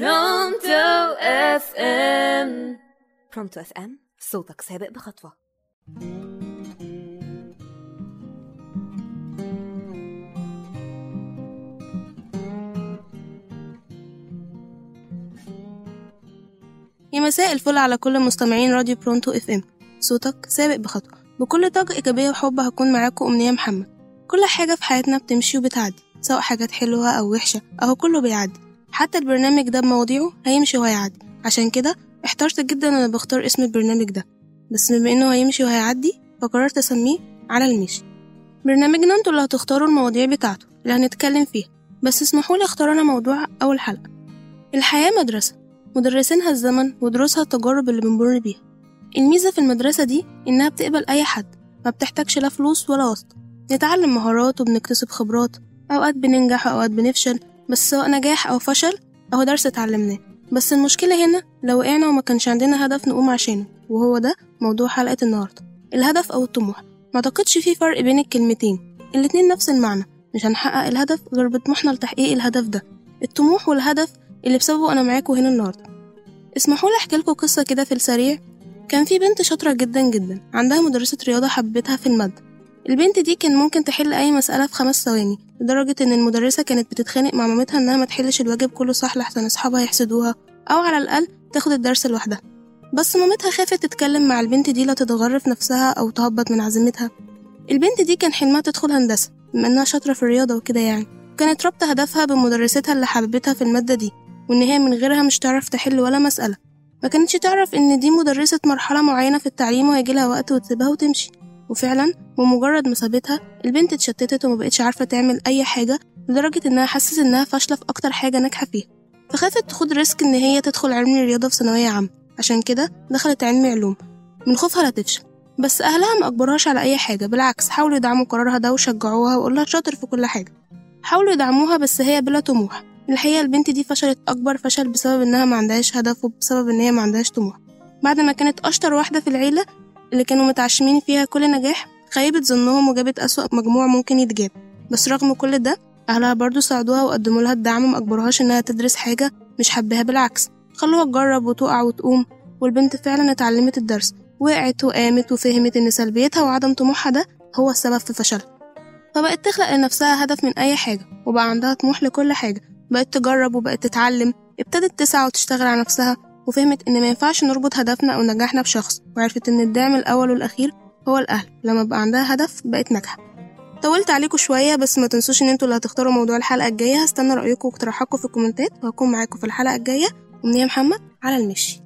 برونتو أف إم. برونتو أف إم صوتك سابق بخطوة. يا مساء الفل على كل مستمعين راديو برونتو أف إم. صوتك سابق بخطوة. بكل طاقة إيجابية وحب هكون معاكم أمنية محمد. كل حاجة في حياتنا بتمشي وبتعدي سواء حاجات حلوة أو وحشة أهو كله بيعدي. حتى البرنامج ده بمواضيعه هيمشي وهيعدي. عشان كده احترت جدا أنا بختار اسم البرنامج ده. بس بما إنه هيمشي وهيعدي فقررت أسميه على المشي. برنامجنا أنتوا اللي هتختاروا المواضيع بتاعته اللي هنتكلم فيها. بس اسمحولي أختار أنا موضوع أول حلقة. الحياة مدرسة. مدرسينها الزمن ودروسها التجارب اللي بنمر بيها. الميزة في المدرسة دي إنها بتقبل أي حد. ما بتحتاجش لا فلوس ولا واسطة. نتعلم مهارات وبنكتسب خبرات. أوقات بننجح وأوقات بنفشل. بس سواء نجاح أو فشل أهو درس اتعلمناه. بس المشكلة هنا لو وقعنا وما كانش عندنا هدف نقوم عشانه وهو ده موضوع حلقة النهاردة. الهدف أو الطموح. معتقدش في فرق بين الكلمتين. الاتنين نفس المعنى. مش هنحقق الهدف غير بطموحنا لتحقيق الهدف ده. الطموح والهدف اللي بسببه أنا معاكم هنا النهاردة. اسمحوا لي أحكي لكم قصة كده في السريع. كان في بنت شاطرة جدا جدا. عندها مدرسة رياضة حبتها في المادة. البنت دي كان ممكن تحل أي مسألة في خمس ثواني لدرجة إن المدرسة كانت بتتخانق مع مامتها إنها ما تحلش الواجب كله صح لحسن أصحابها يحسدوها أو على الأقل تاخد الدرس لوحدها. بس مامتها خافت تتكلم مع البنت دي لا تتغرف نفسها أو تهبط من عزيمتها. البنت دي كان حلمها تدخل هندسة بما إنها شاطرة في الرياضة وكده يعني. كانت رابطة هدفها بمدرستها اللي حببتها في المادة دي وإن هي من غيرها مش تعرف تحل ولا مسألة. ما كانتش تعرف إن دي مدرسة مرحلة معينة في التعليم وهيجيلها وقت وتسيبها وتمشي. وفعلا بمجرد ما سابتها البنت اتشتتت وما بقتش عارفة تعمل أي حاجة لدرجة إنها حست إنها فاشلة في أكتر حاجة ناجحة فيها. فخافت تاخد ريسك إن هي تدخل علم الرياضة في ثانوية عامة. عشان كده دخلت علم علوم. من خوفها لا تفشل. بس أهلها ما أجبرهاش على أي حاجة. بالعكس حاولوا يدعموا قرارها ده وشجعوها وقولها شاطر في كل حاجة. حاولوا يدعموها بس هي بلا طموح. الحقيقة البنت دي فشلت أكبر فشل بسبب إنها ما عندهاش هدف وبسبب إن هي ما عندهاش طموح. بعد ما كانت أشطر واحدة في العيلة اللي كانوا متعشمين فيها كل نجاح خيبت ظنهم وجابت أسوأ مجموع ممكن يتجاب. بس رغم كل ده أهلها برضو ساعدوها وقدموا لها الدعم وما إنها تدرس حاجة مش حباها بالعكس. خلوها تجرب وتقع وتقوم والبنت فعلا اتعلمت الدرس. وقعت وقامت وفهمت إن سلبيتها وعدم طموحها ده هو السبب في فشلها. فبقت تخلق لنفسها هدف من أي حاجة وبقى عندها طموح لكل حاجة. بقت تجرب وبقت تتعلم. ابتدت تسعى وتشتغل على نفسها. وفهمت إن ما ينفعش نربط هدفنا أو نجاحنا بشخص وعرفت إن الدعم الأول والأخير هو الأهل. لما بقى عندها هدف بقت ناجحة. طولت عليكم شوية بس ما تنسوش إن أنتوا اللي هتختاروا موضوع الحلقة الجاية. هستنى رأيكم واقتراحاتكم في الكومنتات وهكون معاكم في الحلقة الجاية. أمنية محمد على المشي.